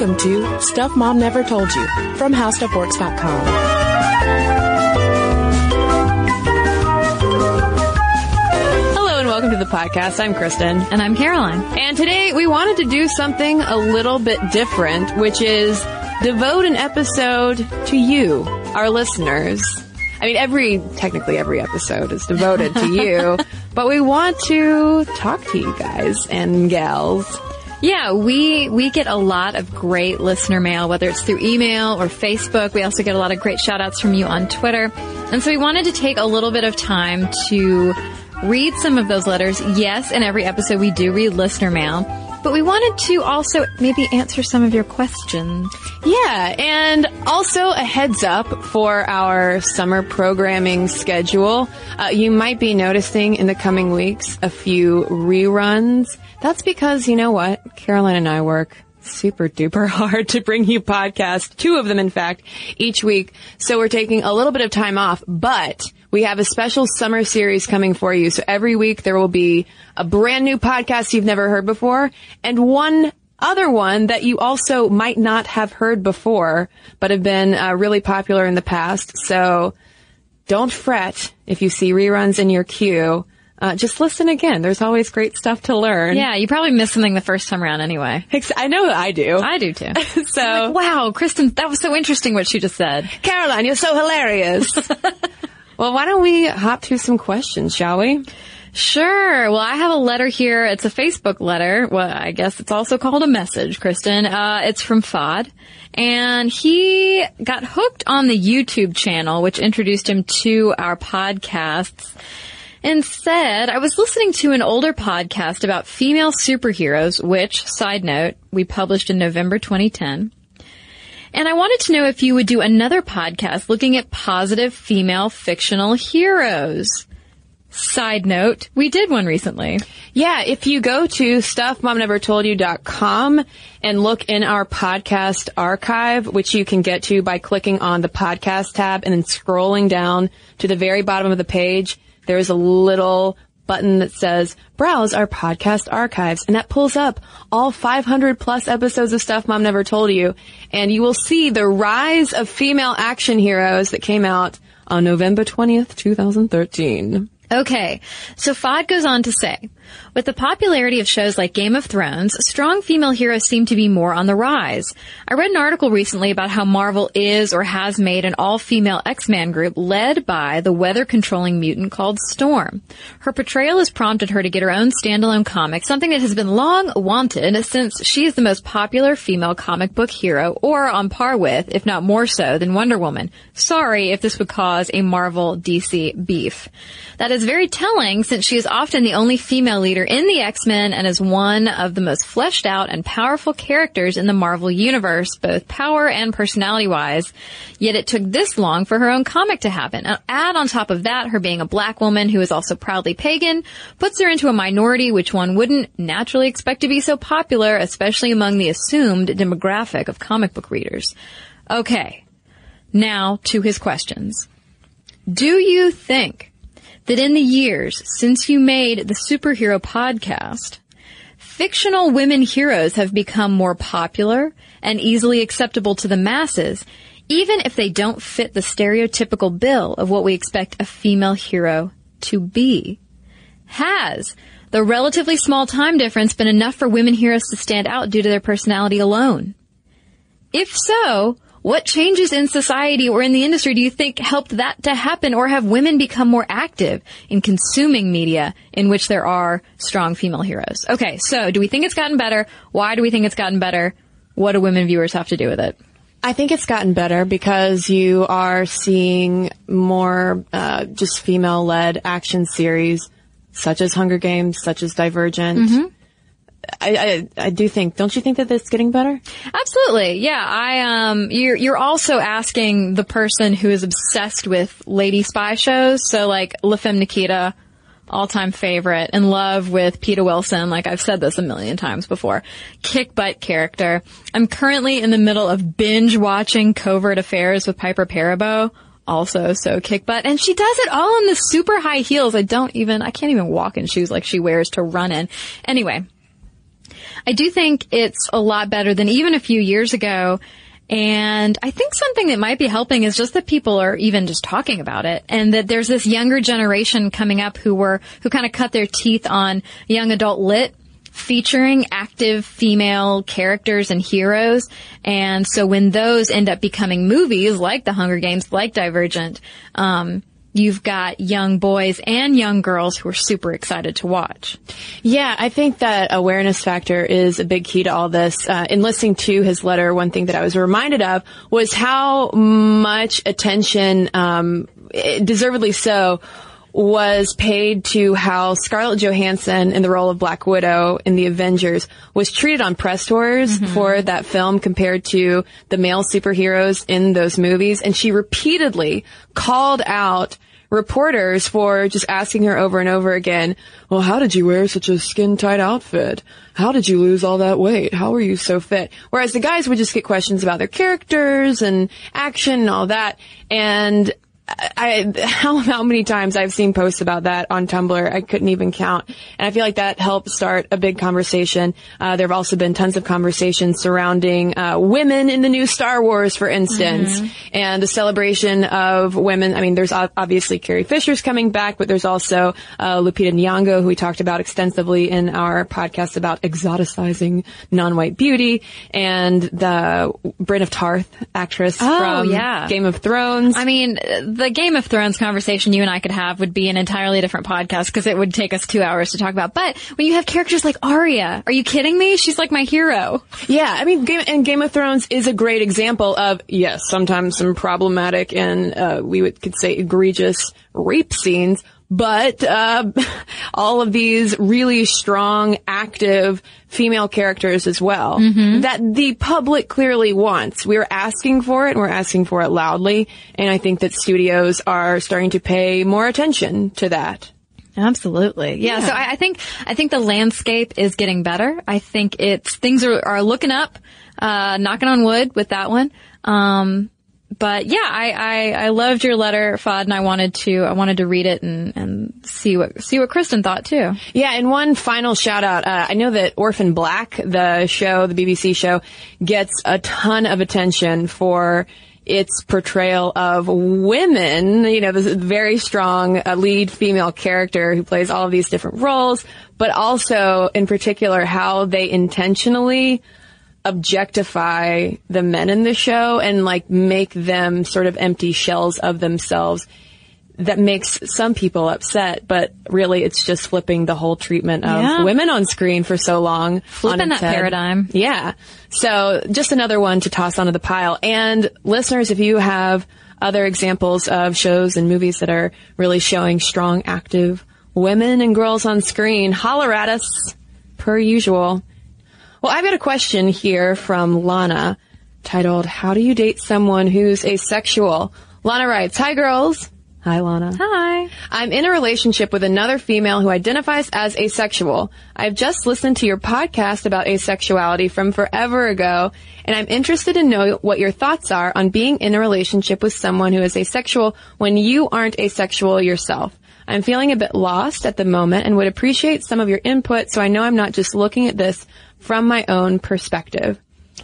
Welcome to Stuff Mom Never Told You from HowStuffWorks.com. Hello and welcome to the podcast. I'm Cristen. And I'm Caroline. And today we wanted to do something a little bit different, which is devote an episode to you, our listeners. I mean, every, technically every episode is devoted to you, but we want to talk to you guys and gals. Yeah, we we get a lot of great listener mail, whether it's through email or Facebook. We also get a lot of great shout outs from you on Twitter. And so we wanted to take a little bit of time to read some of those letters. Yes, in every episode we do read listener mail. But we wanted to also maybe answer some of your questions. Yeah, and also a heads up for our summer programming schedule. Uh, you might be noticing in the coming weeks a few reruns. That's because, you know what? Caroline and I work super duper hard to bring you podcasts, two of them in fact, each week. So we're taking a little bit of time off, but we have a special summer series coming for you. So every week there will be a brand new podcast you've never heard before and one other one that you also might not have heard before, but have been uh, really popular in the past. So don't fret if you see reruns in your queue. Uh, just listen again. There's always great stuff to learn. Yeah, you probably missed something the first time around anyway. I know I do. I do too. so, like, wow, Cristen, that was so interesting what she just said. Caroline, you're so hilarious. well, why don't we hop to some questions, shall we? Sure. Well, I have a letter here. It's a Facebook letter. Well, I guess it's also called a message, Cristen. Uh, it's from Fod. And he got hooked on the YouTube channel, which introduced him to our podcasts. Said, I was listening to an older podcast about female superheroes, which, side note, we published in November 2010. And I wanted to know if you would do another podcast looking at positive female fictional heroes. Side note, we did one recently. Yeah, if you go to stuffmomnevertoldyou.com and look in our podcast archive, which you can get to by clicking on the podcast tab and then scrolling down to the very bottom of the page, there is a little button that says browse our podcast archives and that pulls up all 500 plus episodes of stuff mom never told you and you will see the rise of female action heroes that came out on November 20th, 2013. Okay, so Fod goes on to say, with the popularity of shows like Game of Thrones, strong female heroes seem to be more on the rise. I read an article recently about how Marvel is or has made an all-female X-Men group led by the weather-controlling mutant called Storm. Her portrayal has prompted her to get her own standalone comic, something that has been long wanted since she is the most popular female comic book hero, or on par with, if not more so, than Wonder Woman. Sorry if this would cause a Marvel DC beef. That is very telling since she is often the only female leader in the X-Men and is one of the most fleshed out and powerful characters in the Marvel universe, both power and personality wise. Yet it took this long for her own comic to happen. add on top of that, her being a black woman who is also proudly pagan puts her into a minority which one wouldn't naturally expect to be so popular, especially among the assumed demographic of comic book readers. Okay. Now to his questions. Do you think that in the years since you made the superhero podcast, fictional women heroes have become more popular and easily acceptable to the masses, even if they don't fit the stereotypical bill of what we expect a female hero to be. Has the relatively small time difference been enough for women heroes to stand out due to their personality alone? If so, what changes in society or in the industry do you think helped that to happen or have women become more active in consuming media in which there are strong female heroes? Okay, so do we think it's gotten better? Why do we think it's gotten better? What do women viewers have to do with it? I think it's gotten better because you are seeing more uh, just female-led action series, such as Hunger Games, such as Divergent. Mm-hmm. I, I, I do think. Don't you think that it's getting better? Absolutely. Yeah. I um. You're you're also asking the person who is obsessed with lady spy shows. So like La Femme Nikita, all time favorite, in love with Peta Wilson. Like I've said this a million times before. Kick butt character. I'm currently in the middle of binge watching Covert Affairs with Piper Perabo also so kick butt. And she does it all in the super high heels. I don't even, I can't even walk in shoes like she wears to run in. Anyway, I do think it's a lot better than even a few years ago. And I think something that might be helping is just that people are even just talking about it and that there's this younger generation coming up who were, who kind of cut their teeth on young adult lit featuring active female characters and heroes. And so when those end up becoming movies like The Hunger Games, like Divergent, um, you've got young boys and young girls who are super excited to watch. Yeah, I think that awareness factor is a big key to all this. Uh, in listening to his letter, one thing that I was reminded of was how much attention, um, deservedly so, was paid to how Scarlett Johansson in the role of Black Widow in the Avengers was treated on press tours mm-hmm. for that film compared to the male superheroes in those movies. And she repeatedly called out reporters for just asking her over and over again, well, how did you wear such a skin tight outfit? How did you lose all that weight? How are you so fit? Whereas the guys would just get questions about their characters and action and all that. And I, how, how many times I've seen posts about that on Tumblr, I couldn't even count. And I feel like that helped start a big conversation. Uh, there have also been tons of conversations surrounding, uh, women in the new Star Wars, for instance, mm-hmm. and the celebration of women. I mean, there's obviously Carrie Fisher's coming back, but there's also, uh, Lupita Nyong'o, who we talked about extensively in our podcast about exoticizing non-white beauty, and the Brienne of Tarth actress oh, from yeah. Game of Thrones. I mean, the Game of Thrones conversation you and I could have would be an entirely different podcast because it would take us two hours to talk about. But when you have characters like Arya, are you kidding me? She's like my hero. Yeah, I mean, Game, and Game of Thrones is a great example of yes, sometimes some problematic and uh, we would could say egregious rape scenes, but uh, all of these really strong, active female characters as well mm-hmm. that the public clearly wants. We're asking for it and we're asking for it loudly. And I think that studios are starting to pay more attention to that. Absolutely. Yeah. yeah. So I, I, think, I think the landscape is getting better. I think it's, things are, are looking up, uh, knocking on wood with that one. Um, but yeah, I, I, I loved your letter, Fudd, and I wanted to, I wanted to read it and, and see what, see what Cristen thought too. Yeah, and one final shout out. Uh, I know that Orphan Black, the show, the BBC show, gets a ton of attention for its portrayal of women, you know, this very strong uh, lead female character who plays all of these different roles, but also in particular how they intentionally objectify the men in the show and like make them sort of empty shells of themselves that makes some people upset, but really it's just flipping the whole treatment of yeah. women on screen for so long. Flipping that head. paradigm. Yeah. So just another one to toss onto the pile. And listeners, if you have other examples of shows and movies that are really showing strong, active women and girls on screen, holler at us per usual. Well, I've got a question here from Lana titled, How do you date someone who's asexual? Lana writes, Hi girls. Hi, Lana. Hi. I'm in a relationship with another female who identifies as asexual. I've just listened to your podcast about asexuality from forever ago, and I'm interested to know what your thoughts are on being in a relationship with someone who is asexual when you aren't asexual yourself. I'm feeling a bit lost at the moment and would appreciate some of your input so I know I'm not just looking at this from my own perspective.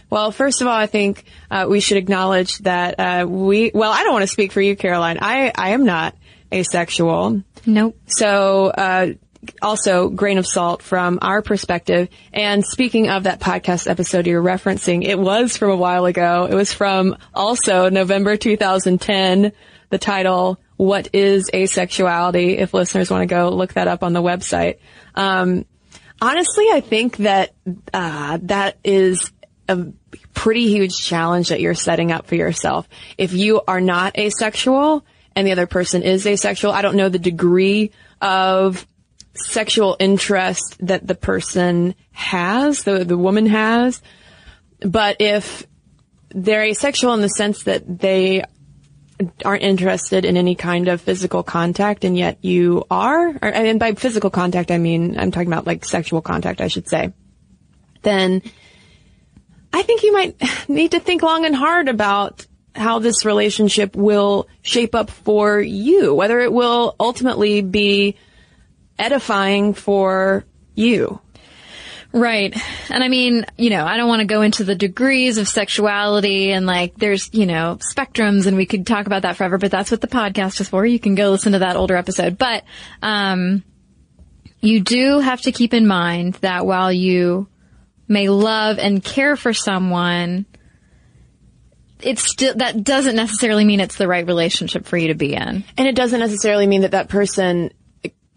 Well, first of all, I think uh, we should acknowledge that uh, we. Well, I don't want to speak for you, Caroline. I I am not asexual. Nope. So. Uh, also, grain of salt from our perspective. And speaking of that podcast episode you're referencing, it was from a while ago. It was from also November 2010. The title, What is Asexuality? If listeners want to go look that up on the website. Um, Honestly, I think that uh, that is a pretty huge challenge that you're setting up for yourself. If you are not asexual and the other person is asexual, I don't know the degree of sexual interest that the person has, the the woman has, but if they're asexual in the sense that they aren't interested in any kind of physical contact and yet you are, or, and by physical contact I mean, I'm talking about like sexual contact, I should say, then I think you might need to think long and hard about how this relationship will shape up for you, whether it will ultimately be edifying for you. Right. And I mean, you know, I don't want to go into the degrees of sexuality and like there's, you know, spectrums and we could talk about that forever, but that's what the podcast is for. You can go listen to that older episode. But, um, you do have to keep in mind that while you may love and care for someone, it's still, that doesn't necessarily mean it's the right relationship for you to be in. And it doesn't necessarily mean that that person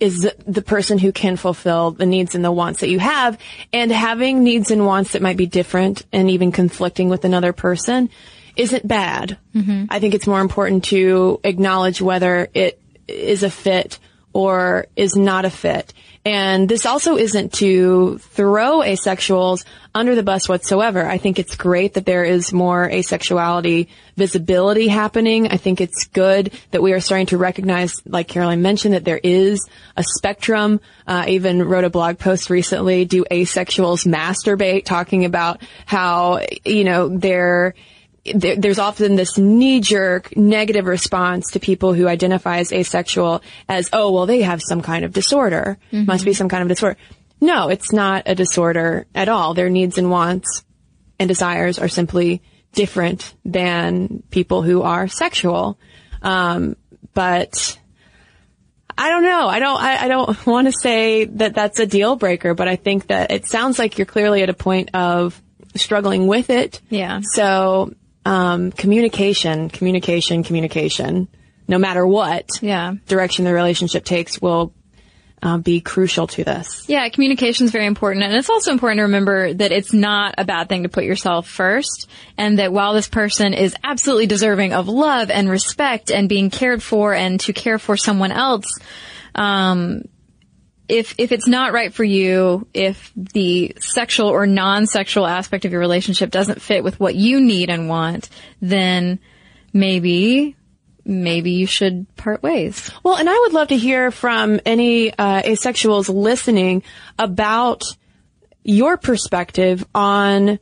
is the person who can fulfill the needs and the wants that you have. And having needs and wants that might be different and even conflicting with another person isn't bad. Mm-hmm. I think it's more important to acknowledge whether it is a fit or is not a fit. And this also isn't to throw asexuals under the bus whatsoever. I think it's great that there is more asexuality visibility happening. I think it's good that we are starting to recognize, like Caroline mentioned, that there is a spectrum. Uh, I even wrote a blog post recently, do asexuals masturbate, talking about how, you know, they're, there's often this knee-jerk negative response to people who identify as asexual as, oh, well, they have some kind of disorder. Mm-hmm. Must be some kind of disorder. No, it's not a disorder at all. Their needs and wants and desires are simply different than people who are sexual. Um, but I don't know. I don't, I, I don't want to say that that's a deal breaker, but I think that it sounds like you're clearly at a point of struggling with it. Yeah. So um, communication, communication, communication, no matter what yeah. direction the relationship takes will uh, be crucial to this. Yeah, communication is very important. And it's also important to remember that it's not a bad thing to put yourself first. And that while this person is absolutely deserving of love and respect and being cared for and to care for someone else, um, if if it's not right for you, if the sexual or non-sexual aspect of your relationship doesn't fit with what you need and want, then maybe maybe you should part ways. Well, and I would love to hear from any uh, asexuals listening about your perspective on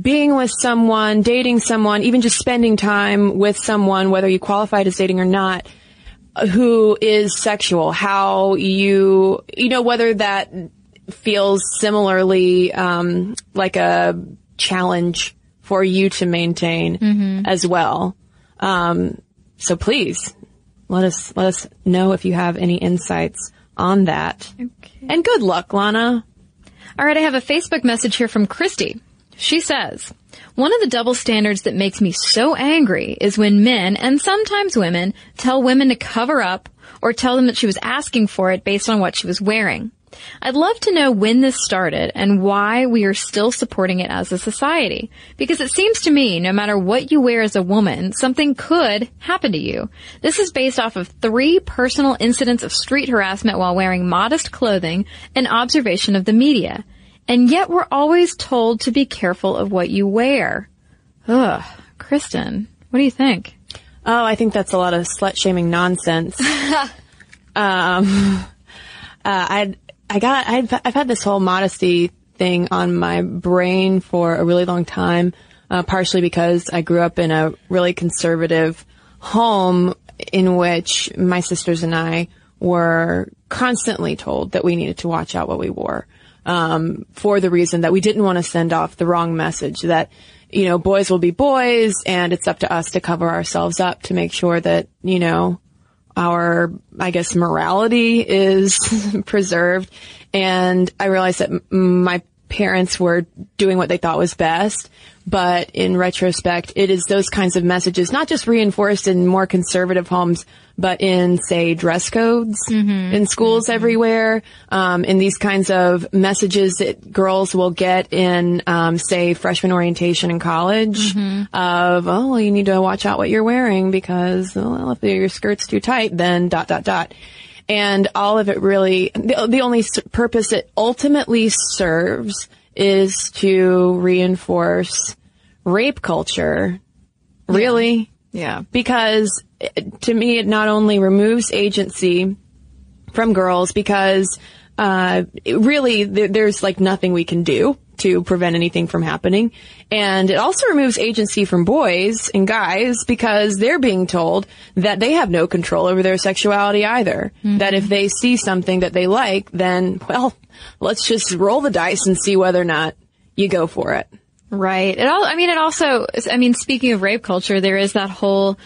being with someone, dating someone, even just spending time with someone, whether you qualified as dating or not who is sexual, how you, you know, whether that feels similarly um, like a challenge for you to maintain mm-hmm. as well. Um, so please let us let us know if you have any insights on that. Okay. And good luck, Lana. All right, I have a Facebook message here from Christy. She says, one of the double standards that makes me so angry is when men, and sometimes women, tell women to cover up or tell them that she was asking for it based on what she was wearing. I'd love to know when this started and why we are still supporting it as a society. Because it seems to me, no matter what you wear as a woman, something could happen to you. This is based off of three personal incidents of street harassment while wearing modest clothing and observation of the media. And yet we're always told to be careful of what you wear. Ugh. Cristen, what do you think? Oh, I think that's a lot of slut shaming nonsense. um, uh, I I got I've I've had this whole modesty thing on my brain for a really long time, uh, partially because I grew up in a really conservative home in which my sisters and I were constantly told that we needed to watch out what we wore um, for the reason that we didn't want to send off the wrong message that you know boys will be boys and it's up to us to cover ourselves up to make sure that you know our I guess morality is preserved. And I realized that my parents were doing what they thought was best but in retrospect, it is those kinds of messages, not just reinforced in more conservative homes, but in, say, dress codes mm-hmm. in schools mm-hmm. everywhere, um, in these kinds of messages that girls will get in, um, say, freshman orientation in college mm-hmm. of, oh, well, you need to watch out what you're wearing because, well, if your skirt's too tight, then dot, dot, dot. And all of it really, the, the only purpose it ultimately serves is to reinforce rape culture. Really? Yeah. yeah. Because to me, it not only removes agency from girls because uh, really, there's like nothing we can do to prevent anything from happening. And it also removes agency from boys and guys because they're being told that they have no control over their sexuality either. Mm-hmm. That if they see something that they like, then, well, let's just roll the dice and see whether or not you go for it. Right. It all, I mean, it also, I mean, speaking of rape culture, there is that whole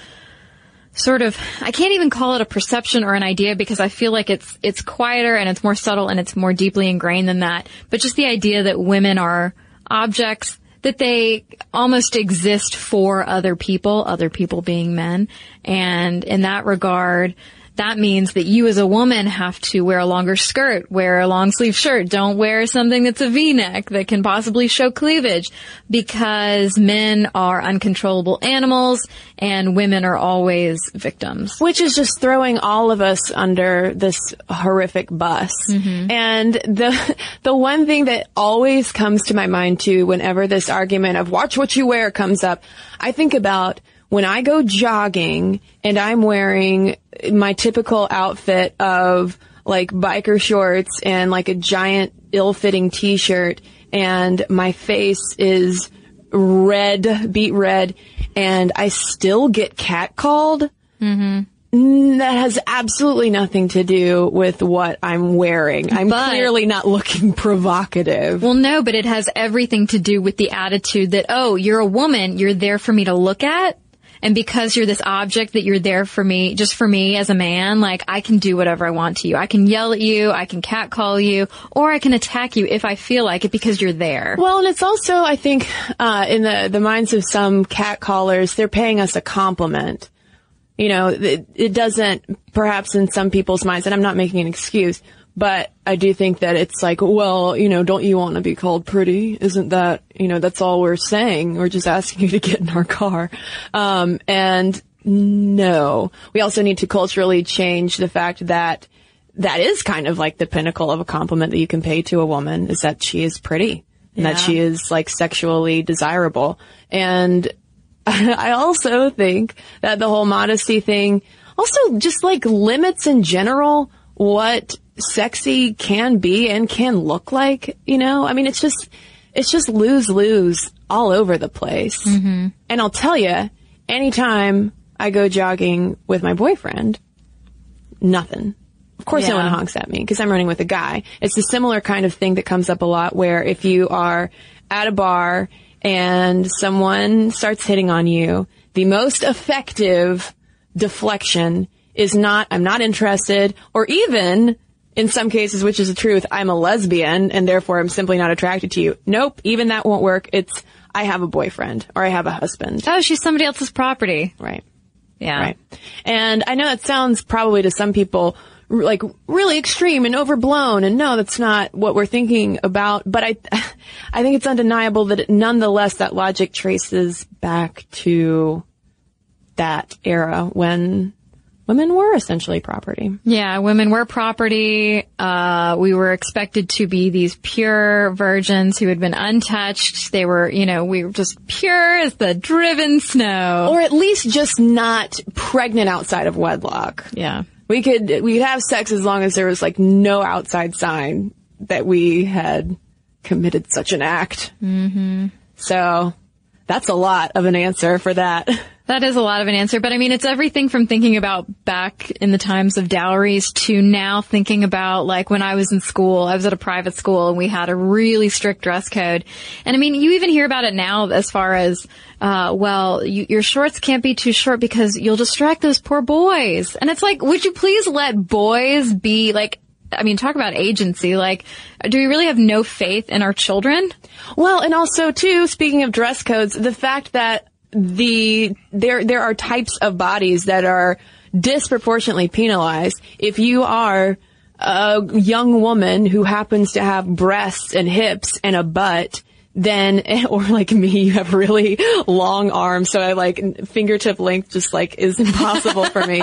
sort of, I can't even call it a perception or an idea because I feel like it's, it's quieter and it's more subtle and it's more deeply ingrained than that. But just the idea that women are objects that they almost exist for other people, other people being men. And in that regard, that means that you as a woman have to wear a longer skirt, wear a long sleeve shirt, don't wear something that's a v-neck that can possibly show cleavage because men are uncontrollable animals and women are always victims. Which is just throwing all of us under this horrific bus. Mm-hmm. And the, the one thing that always comes to my mind too, whenever this argument of watch what you wear comes up, I think about when I go jogging and I'm wearing my typical outfit of like biker shorts and like a giant ill-fitting t-shirt and my face is red, beet red, and I still get catcalled. Mm, That has absolutely nothing to do with what I'm wearing. I'm But- clearly not looking provocative. Well, no, but it has everything to do with the attitude that, oh, you're a woman, you're there for me to look at. And because you're this object that you're there for me, just for me as a man, like I can do whatever I want to you. I can yell at you, I can catcall you, or I can attack you if I feel like it because you're there. Well, and it's also, I think, uh, in the, the minds of some cat callers, they're paying us a compliment. You know, it, it doesn't, perhaps in some people's minds, and I'm not making an excuse, but I do think that it's like, well, you know, don't you want to be called pretty? Isn't that, you know, that's all we're saying. We're just asking you to get in our car. Um, and no, we also need to culturally change the fact that that is kind of like the pinnacle of a compliment that you can pay to a woman is that she is pretty and that she is like sexually desirable. And I also think that the whole modesty thing also just like limits in general what sexy can be and can look like, you know? I mean, it's just, it's just lose lose all over the place. Mm-hmm. And I'll tell you, anytime I go jogging with my boyfriend, nothing. Of course no one honks at me because I'm running with a guy. It's a similar kind of thing that comes up a lot where if you are at a bar and someone starts hitting on you, the most effective deflection is not, I'm not interested, or even, in some cases, which is the truth, I'm a lesbian and therefore I'm simply not attracted to you. Nope, even that won't work. It's, I have a boyfriend or I have a husband. Oh, she's somebody else's property. Right. Yeah. Right. And I know that sounds probably to some people like really extreme and overblown and no, that's not what we're thinking about. But I, I think it's undeniable that it, nonetheless that logic traces back to that era when women were essentially property. Yeah, women were property. Uh, we were expected to be these pure virgins who had been untouched. They were, you know, we were just pure as the driven snow. Or at least just not pregnant outside of wedlock. yeah. We could, we could have sex as long as there was like no outside sign that we had committed such an act. Mm-hmm. So that's a lot of an answer for that. That is a lot of an answer, but I mean, it's everything from thinking about back in the times of dowries to now thinking about like when I was in school, I was at a private school and we had a really strict dress code. And I mean, you even hear about it now as far as, uh, well, you, your shorts can't be too short because you'll distract those poor boys. And it's like, would you please let boys be like, I mean, talk about agency. Like, do we really have no faith in our children? Well, and also too, speaking of dress codes, the fact that the there there are types of bodies that are disproportionately penalized. If you are a young woman who happens to have breasts and hips and a butt, then or like me, you have really long arms, so I like fingertip length just like is impossible for me.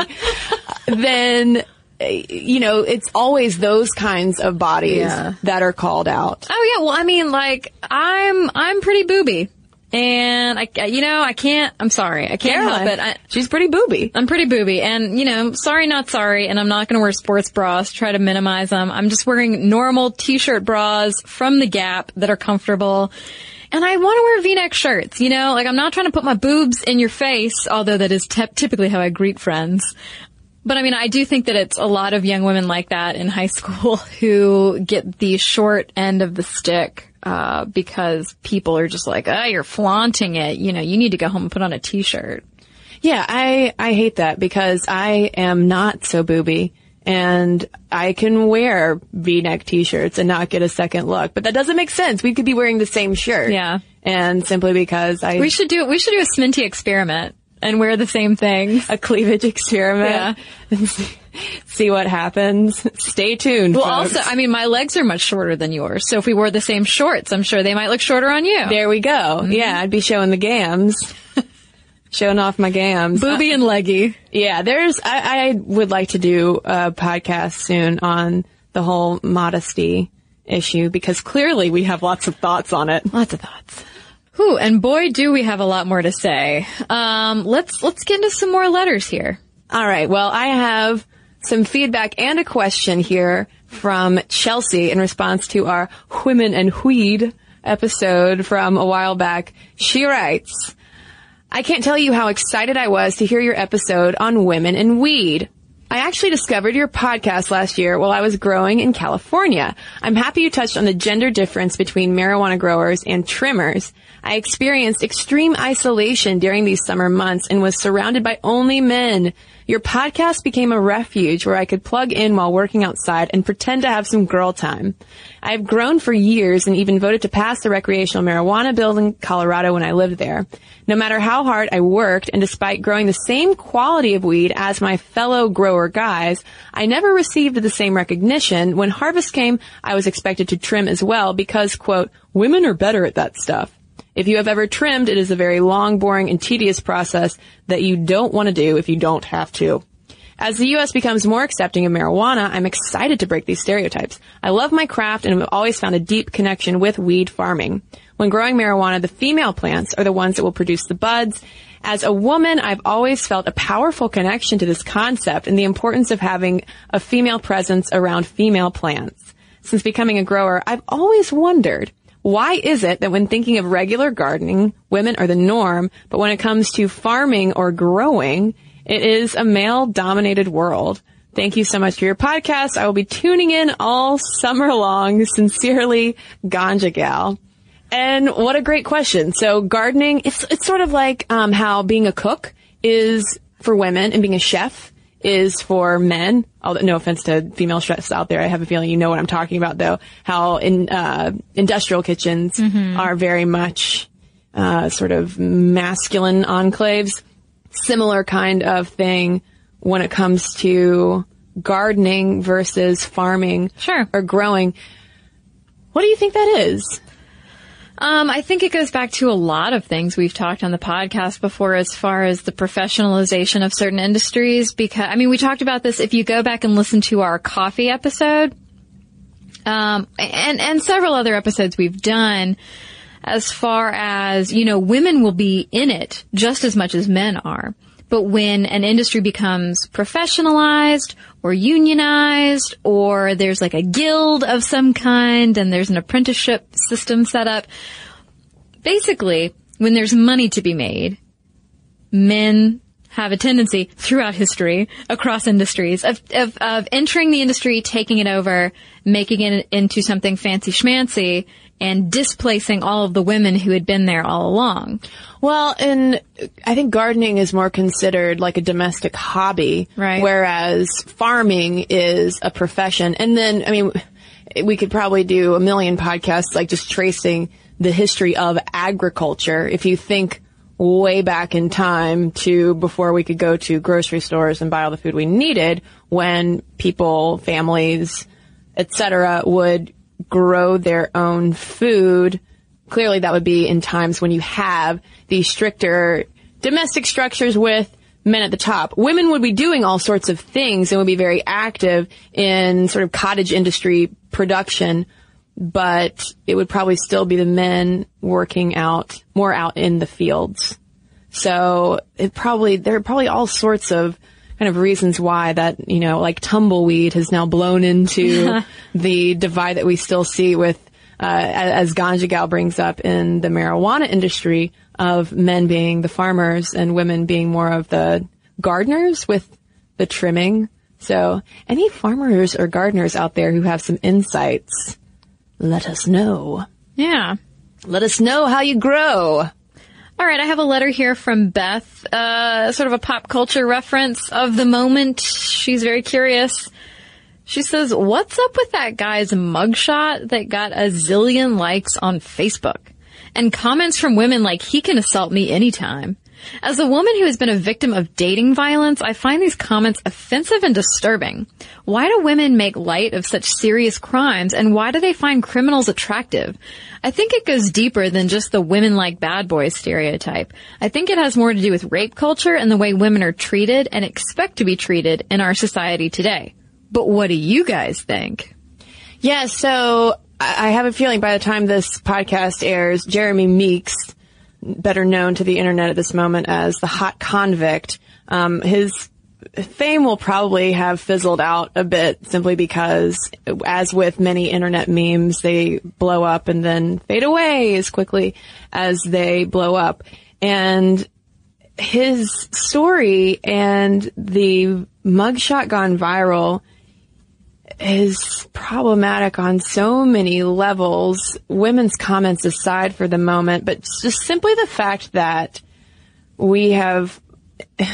Then you know, it's always those kinds of bodies Yeah. that are called out. Oh yeah, well I mean like I'm I'm pretty booby. And I, you know, I can't, I'm sorry. I can't Caroline, help it. I, she's pretty booby. I'm pretty booby and, you know, sorry, not sorry. And I'm not going to wear sports bras, try to minimize them. I'm just wearing normal t-shirt bras from the Gap that are comfortable. And I want to wear v-neck shirts, you know, like I'm not trying to put my boobs in your face, although that is te- typically how I greet friends. But I mean, I do think that it's a lot of young women like that in high school who get the short end of the stick uh, because people are just like, oh, you're flaunting it. You know, you need to go home and put on a t-shirt. Yeah, I, I hate that because I am not so booby and I can wear v-neck t-shirts and not get a second look. But that doesn't make sense. We could be wearing the same shirt. Yeah. And simply because I We should do we should do a Sminty experiment and wear the same things. a cleavage experiment and see, see what happens. Stay tuned. Well, folks. also, I mean, my legs are much shorter than yours, so if we wore the same shorts, I'm sure they might look shorter on you. there we go. Mm-hmm. Yeah, I'd be showing the gams. Showing off my gams. Booby and leggy. Yeah, there's, I, I would like to do a podcast soon on the whole modesty issue because clearly we have lots of thoughts on it. Lots of thoughts. Whew, and boy, do we have a lot more to say. Um, let's let's get into some more letters here. All right. Well, I have some feedback and a question here from Chelsea in response to our Women and Weed episode from a while back. She writes, I can't tell you how excited I was to hear your episode on women and weed. I actually discovered your podcast last year while I was growing in California. I'm happy you touched on the gender difference between marijuana growers and trimmers. I experienced extreme isolation during these summer months and was surrounded by only men. Your podcast became a refuge where I could plug in while working outside and pretend to have some girl time. I've grown for years and even voted to pass the recreational marijuana bill in Colorado when I lived there. No matter how hard I worked and despite growing the same quality of weed as my fellow grower guys, I never received the same recognition. When harvest came, I was expected to trim as well because, quote, women are better at that stuff. If you have ever trimmed, it is a very long, boring, and tedious process that you don't want to do if you don't have to. As the U.S. becomes more accepting of marijuana, I'm excited to break these stereotypes. I love my craft and have always found a deep connection with weed farming. When growing marijuana, the female plants are the ones that will produce the buds. As a woman, I've always felt a powerful connection to this concept and the importance of having a female presence around female plants. Since becoming a grower, I've always wondered, why is it that when thinking of regular gardening, women are the norm, but when it comes to farming or growing, it is a male dominated world? Thank you so much for your podcast. I will be tuning in all summer long. Sincerely, Ganja Gal. And what a great question. So gardening, it's, it's sort of like, um, how being a cook is for women and being a chef is for men. Although, no offense to female chefs out there. I have a feeling you know what I'm talking about though. How in, uh, industrial kitchens are very much, uh, sort of masculine enclaves. Similar kind of thing when it comes to gardening versus farming Sure. or growing. What do you think that is? Um, I think it goes back to a lot of things we've talked on the podcast before as far as the professionalization of certain industries because, I mean, we talked about this if you go back and listen to our coffee episode, um, and, and several other episodes we've done as far as, you know, women will be in it just as much as men are. But when an industry becomes professionalized or unionized or there's like a guild of some kind and there's an apprenticeship system set up, basically when there's money to be made, men have a tendency throughout history across industries of, of, of entering the industry, taking it over, making it into something fancy schmancy and displacing all of the women who had been there all along. Well, and I think gardening is more considered like a domestic hobby, Right. Whereas farming is a profession. And then, I mean, we could probably do a million podcasts like just tracing the history of agriculture. If you think way back in time to before we could go to grocery stores and buy all the food we needed, when people, families, etc., would grow their own food. Clearly, that would be in times when you have these stricter domestic structures with men at the top. Women would be doing all sorts of things and would be very active in sort of cottage industry production. but it would probably still be the men working out more out in the fields. So it probably, there are probably all sorts of kind of reasons why that, you know, like tumbleweed has now blown into the divide that we still see with, uh, as Ganja Gal brings up in the marijuana industry of men being the farmers and women being more of the gardeners with the trimming. So any farmers or gardeners out there who have some insights, let us know. Yeah. Let us know how you grow. All right, I have a letter here from Beth, uh, sort of a pop culture reference of the moment. She's very curious. She says, what's up with that guy's mugshot that got a zillion likes on Facebook? And comments from women like, he can assault me anytime. As a woman who has been a victim of dating violence, I find these comments offensive and disturbing. Why do women make light of such serious crimes and why do they find criminals attractive? I think it goes deeper than just the women like bad boys stereotype. I think it has more to do with rape culture and the way women are treated and expect to be treated in our society today. But what do you guys think? Yeah, so I have a feeling by the time this podcast airs, Jeremy Meeks better known to the internet at this moment as the hot convict. Um, his fame will probably have fizzled out a bit simply because, as with many internet memes, they blow up and then fade away as quickly as they blow up. And his story and the mugshot gone viral is problematic on so many levels, women's comments aside for the moment, but just simply the fact that we have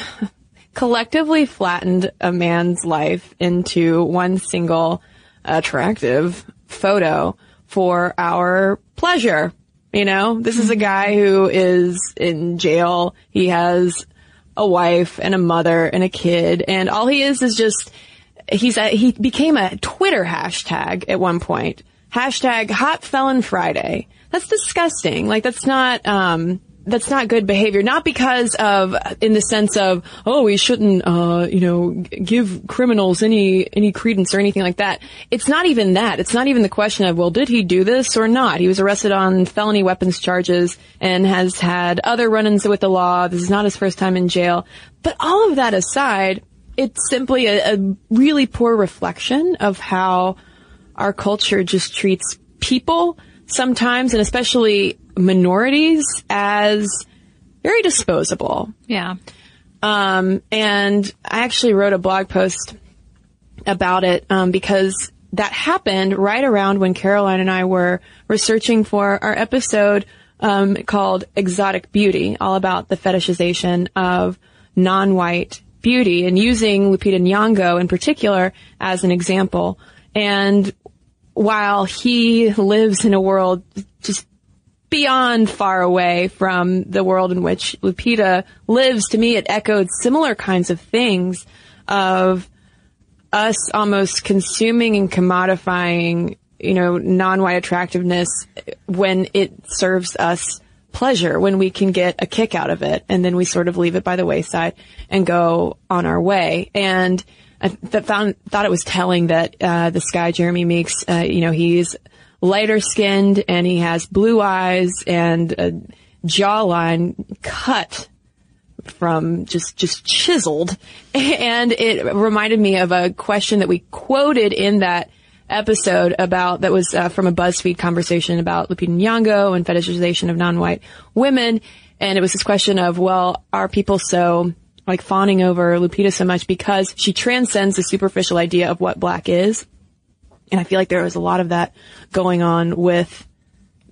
collectively flattened a man's life into one single attractive photo for our pleasure. You know, this is a mm-hmm. guy who is in jail. He has a wife and a mother and a kid and all he is is just he's a, he became a Twitter hashtag at one point. Hashtag Hot Felon Friday. That's disgusting. Like that's not um that's not good behavior. Not because of in the sense of oh we shouldn't uh you know give criminals any any credence or anything like that. It's not even that. It's not even the question of well did he do this or not. He was arrested on felony weapons charges and has had other run-ins with the law. This is not his first time in jail. But all of that aside, it's simply a, a really poor reflection of how our culture just treats people sometimes, and especially minorities, as very disposable. Yeah. Um, and I actually wrote a blog post about it um, because that happened right around when Caroline and I were researching for our episode um, called Exotic Beauty, all about the fetishization of non-white beauty and using Lupita Nyong'o in particular as an example. And while he lives in a world just beyond far away from the world in which Lupita lives, to me it echoed similar kinds of things of us almost consuming and commodifying, you know, non-white attractiveness when it serves us pleasure when we can get a kick out of it and then we sort of leave it by the wayside and go on our way. And I th- found, thought it was telling that, uh, this guy, Jeremy Meeks, uh, you know, he's lighter skinned and he has blue eyes and a jawline cut from just just chiseled and it reminded me of a question that we quoted in that episode about that was uh, from a BuzzFeed conversation about Lupita Nyong'o and fetishization of non-white women, and it was this question of, well, are people so like fawning over Lupita so much because she transcends the superficial idea of what black is? And I feel like there was a lot of that going on with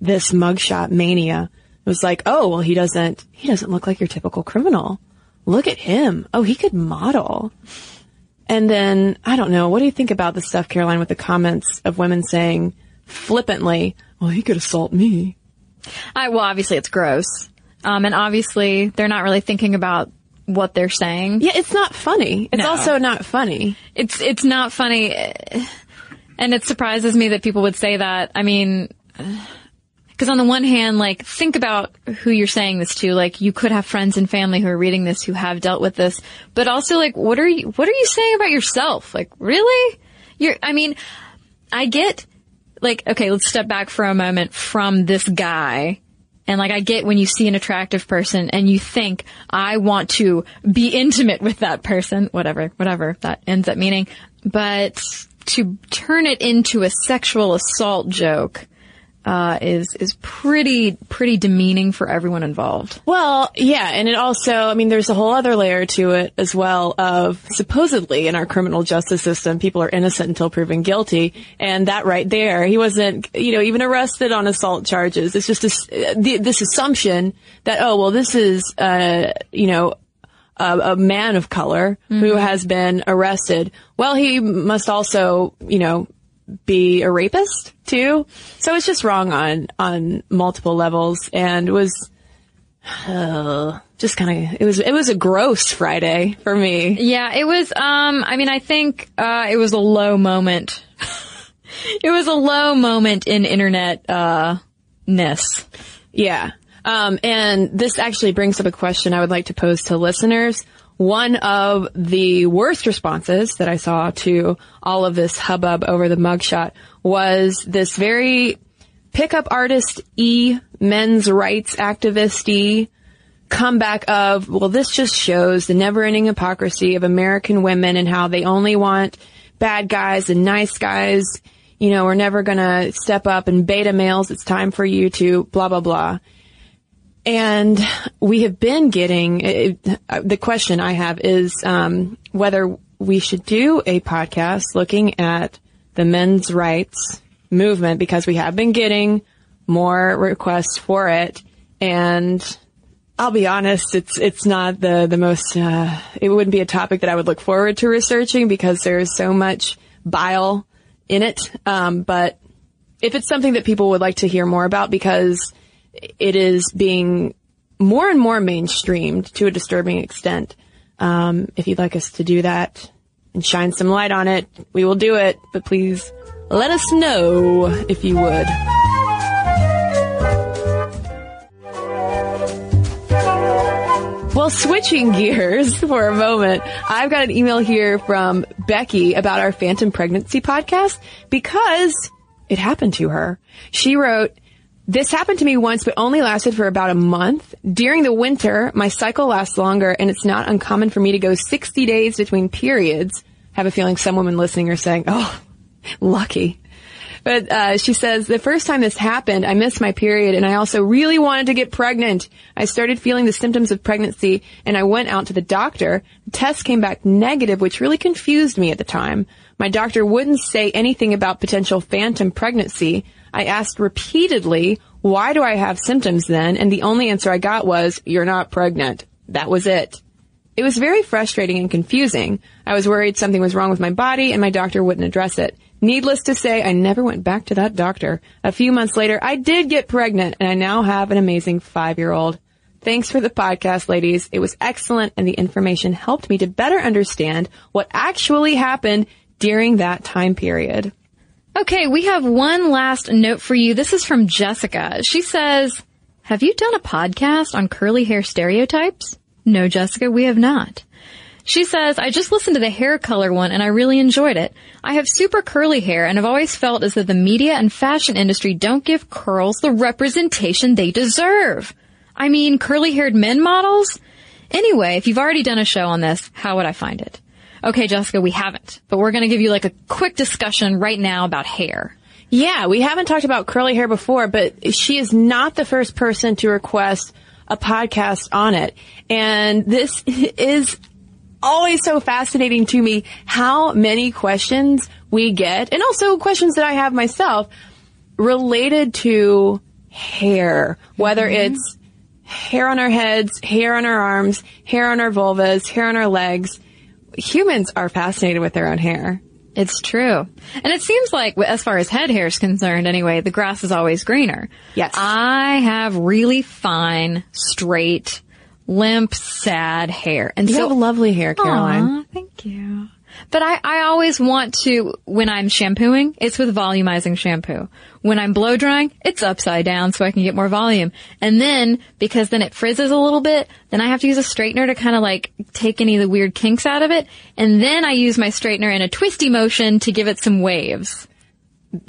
this mugshot mania. It was like, oh, well, he doesn't, he doesn't look like your typical criminal. Look at him. Oh, he could model. And then, I don't know, what do you think about the stuff, Caroline, with the comments of women saying flippantly, well, he could assault me? I, well, obviously it's gross. Um, and obviously they're not really thinking about what they're saying. Yeah, it's not funny. It's No. also not funny. It's, it's not funny. And it surprises me that people would say that. I mean, because on the one hand, like, think about who you're saying this to. Like, you could have friends and family who are reading this who have dealt with this. But also, like, what are you, what are you saying about yourself? Like, really? You're, I mean, I get, like, okay, let's step back for a moment from this guy. And like, I get when you see an attractive person and you think, I want to be intimate with that person, whatever, whatever that ends up meaning. But to turn it into a sexual assault joke, uh, is is pretty pretty demeaning for everyone involved. Well, yeah, and it also, I mean, there's a whole other layer to it as well of supposedly in our criminal justice system, people are innocent until proven guilty, and that right there, he wasn't, you know, even arrested on assault charges. It's just this, this assumption that, oh, well, this is, uh, you know, a, a, man of color mm-hmm. who has been arrested. Well, he must also, you know, be a rapist too. So it's just wrong on on multiple levels, and was uh, just kind of it was it was a gross Friday for me. Yeah, it was. Um, I mean, I think uh, it was a low moment. it was a low moment in internet uh, ness. Yeah. Um, and this actually brings up a question I would like to pose to listeners. One of the worst responses that I saw to all of this hubbub over the mugshot was this very pickup artist e men's rights activist e comeback of, well, this just shows the never ending hypocrisy of American women and how they only want bad guys and nice guys. You know, we're never gonna step up and beta males. It's time for you to blah, blah, blah. And we have been getting it, the question I have is um, whether we should do a podcast looking at the men's rights movement because we have been getting more requests for it. And I'll be honest, it's it's not the the most. Uh, it wouldn't be a topic that I would look forward to researching because there's so much bile in it. Um, but if it's something that people would like to hear more about, because it is being more and more mainstreamed to a disturbing extent. Um, if you'd like us to do that and shine some light on it, we will do it. But please let us know if you would. Well, switching gears for a moment, I've got an email here from Becky about our Phantom Pregnancy podcast because it happened to her. She wrote, this happened to me once, but only lasted for about a month. During the winter, my cycle lasts longer and it's not uncommon for me to go 60 days between periods. I have a feeling some women listening are saying, oh, lucky. But uh, she says the first time this happened, I missed my period, and I also really wanted to get pregnant. I started feeling the symptoms of pregnancy, and I went out to the doctor. The test came back negative, which really confused me at the time. My doctor wouldn't say anything about potential phantom pregnancy. I asked repeatedly, why do I have symptoms then? And the only answer I got was, you're not pregnant. That was it. It was very frustrating and confusing. I was worried something was wrong with my body and my doctor wouldn't address it. Needless to say, I never went back to that doctor. A few months later, I did get pregnant and I now have an amazing five-year-old. Thanks for the podcast, ladies. It was excellent and the information helped me to better understand what actually happened during that time period. Okay, we have one last note for you. This is from Jessica. She says, have you done a podcast on curly hair stereotypes? No, Jessica, we have not. She says, I just listened to the hair color one and I really enjoyed it. I have super curly hair and have always felt as though the media and fashion industry don't give curls the representation they deserve. I mean, curly haired men models? Anyway, if you've already done a show on this, how would I find it? Okay, Jessica, we haven't, but we're going to give you like a quick discussion right now about hair. Yeah, we haven't talked about curly hair before, but she is not the first person to request a podcast on it. And this is always so fascinating to me how many questions we get and also questions that I have myself related to hair, whether mm-hmm. it's hair on our heads, hair on our arms, hair on our vulvas, hair on our legs humans are fascinated with their own hair. It's true. And it seems like, as far as head hair is concerned anyway, the grass is always greener. Yes. I have really fine, straight, limp, sad hair. And you so, have lovely hair, Caroline. Aw, thank you. But I, I always want to, when I'm shampooing, it's with volumizing shampoo. When I'm blow drying, it's upside down so I can get more volume. And then, because then it frizzes a little bit, then I have to use a straightener to kind of like take any of the weird kinks out of it. And then I use my straightener in a twisty motion to give it some waves.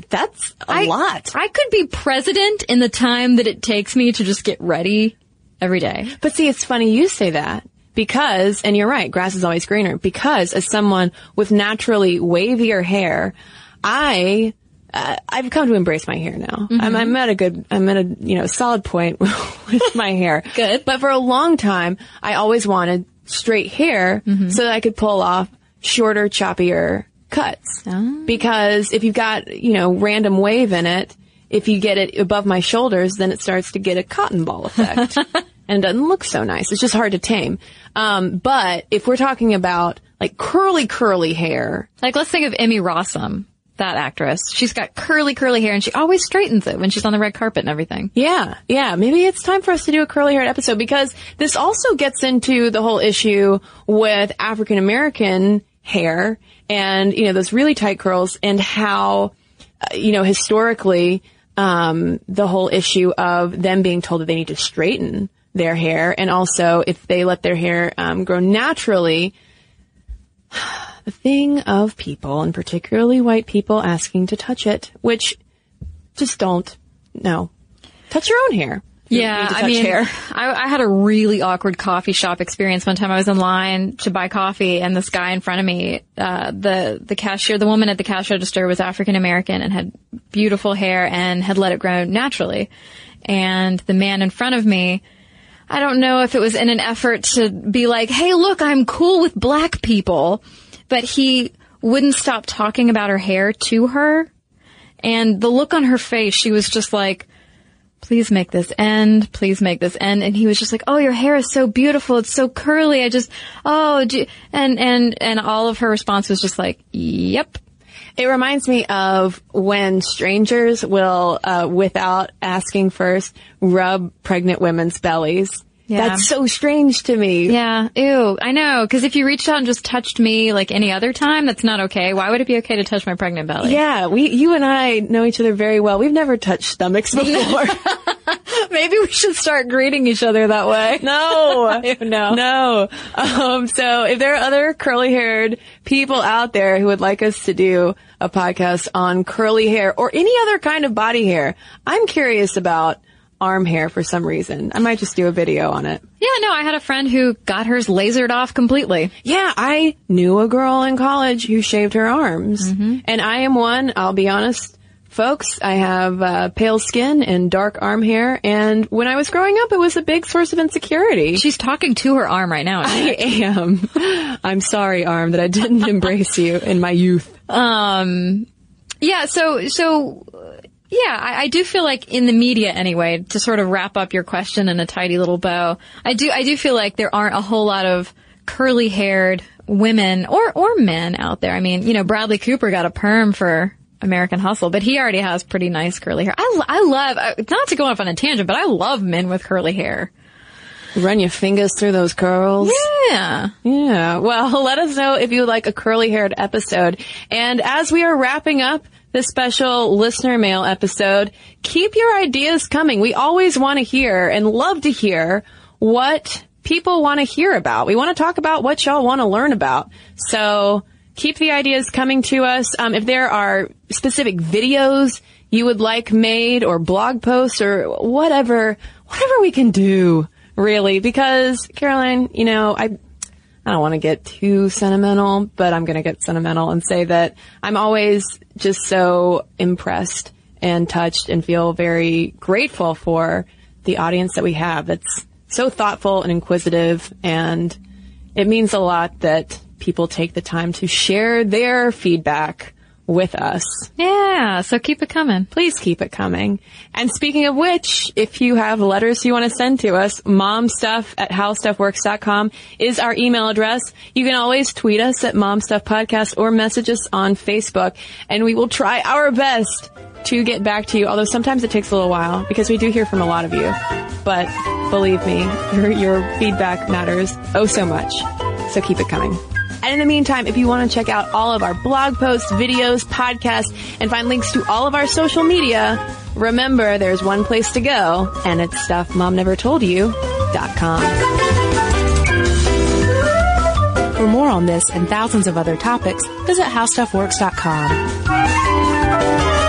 that's a I, lot. I could be president in the time that it takes me to just get ready every day. But see, it's funny you say that because, and you're right, grass is always greener. Because as someone with naturally wavier hair, I uh, I've come to embrace my hair now. I'm, I'm at a good, I'm at a you know solid point with my hair. Good. But for a long time, I always wanted straight hair so that I could pull off shorter, choppier cuts. Because if you've got you know random wave in it, if you get it above my shoulders, then it starts to get a cotton ball effect. And it doesn't look so nice. It's just hard to tame. Um, but if we're talking about like curly, curly hair, Like, let's think of Emmy Rossum, that actress. She's got curly, curly hair, and she always straightens it when she's on the red carpet and everything. Yeah, yeah. Maybe it's time for us to do a curly haired episode because this also gets into the whole issue with African American hair and, you know, those really tight curls and how, uh, you know, historically, um, the whole issue of them being told that they need to straighten their hair and also if they let their hair, um, grow naturally, the thing of people and particularly white people asking to touch it, which just don't. No. Touch your own hair. You Yeah, to I mean, hair. I, I had a really awkward coffee shop experience one time. I was in line to buy coffee, and this guy in front of me, uh, the the cashier, the woman at the cash register was African American and had beautiful hair and had let it grow naturally. And the man in front of me, I don't know if it was in an effort to be like, "Hey, look, I'm cool with black people," but he wouldn't stop talking about her hair to her. And the look on her face, she was just like, please make this end. Please make this end. And he was just like, oh, your hair is so beautiful. It's so curly. I just, oh, and, and, and all of her response was just like, yep. It reminds me of when strangers will, uh, without asking first, rub pregnant women's bellies. Yeah. That's so strange to me. Yeah. Ew. I know. Cause if you reached out and just touched me like any other time, that's not okay. Why would it be okay to touch my pregnant belly? Yeah, we, you and I know each other very well. We've never touched stomachs before. Maybe we should start greeting each other that way. No, No. no. Um, so if there are other curly haired people out there who would like us to do a podcast on curly hair or any other kind of body hair, I'm curious about arm hair for some reason. I might just do a video on it. Yeah, no, I had a friend who got hers lasered off completely. Yeah, I knew a girl in college who shaved her arms. And I am one, I'll be honest, folks, I have uh, pale skin and dark arm hair. And when I was growing up, it was a big source of insecurity. She's talking to her arm right now. I am. I'm sorry, arm, that I didn't embrace you in my youth. Um, yeah, so, so, yeah, I, I do feel like in the media anyway, to sort of wrap up your question in a tidy little bow, I do, I do feel like there aren't a whole lot of curly haired women or, or men out there. I mean, you know, Bradley Cooper got a perm for American Hustle, but he already has pretty nice curly hair. I, I love, uh, not to go off on a tangent, but I love men with curly hair. Run your fingers through those curls. Yeah. Yeah. Well, let us know if you would like a curly haired episode. And as we are wrapping up this special listener mail episode, keep your ideas coming. We always want to hear and love to hear what people want to hear about. We want to talk about what y'all want to learn about. So keep the ideas coming to us. Um, if there are specific videos you would like made or blog posts or whatever, whatever we can do, really, because Caroline, you know, I, I don't want to get too sentimental, but I'm going to get sentimental and say that I'm always just so impressed and touched and feel very grateful for the audience that we have. That's so thoughtful and inquisitive and it means a lot that people take the time to share their feedback with us. Yeah. So keep it coming. Please keep it coming. And speaking of which, if you have letters you want to send to us, momstuff at howstuffworks.com is our email address. You can always tweet us at momstuffpodcast or message us on Facebook and we will try our best to get back to you. Although sometimes it takes a little while because we do hear from a lot of you. But believe me, your, your feedback matters oh so much. So keep it coming. And in the meantime, if you want to check out all of our blog posts, videos, podcasts, and find links to all of our social media, remember there's one place to go, and it's stuffmomnevertoldyou.com. For more on this and thousands of other topics, visit howstuffworks.com.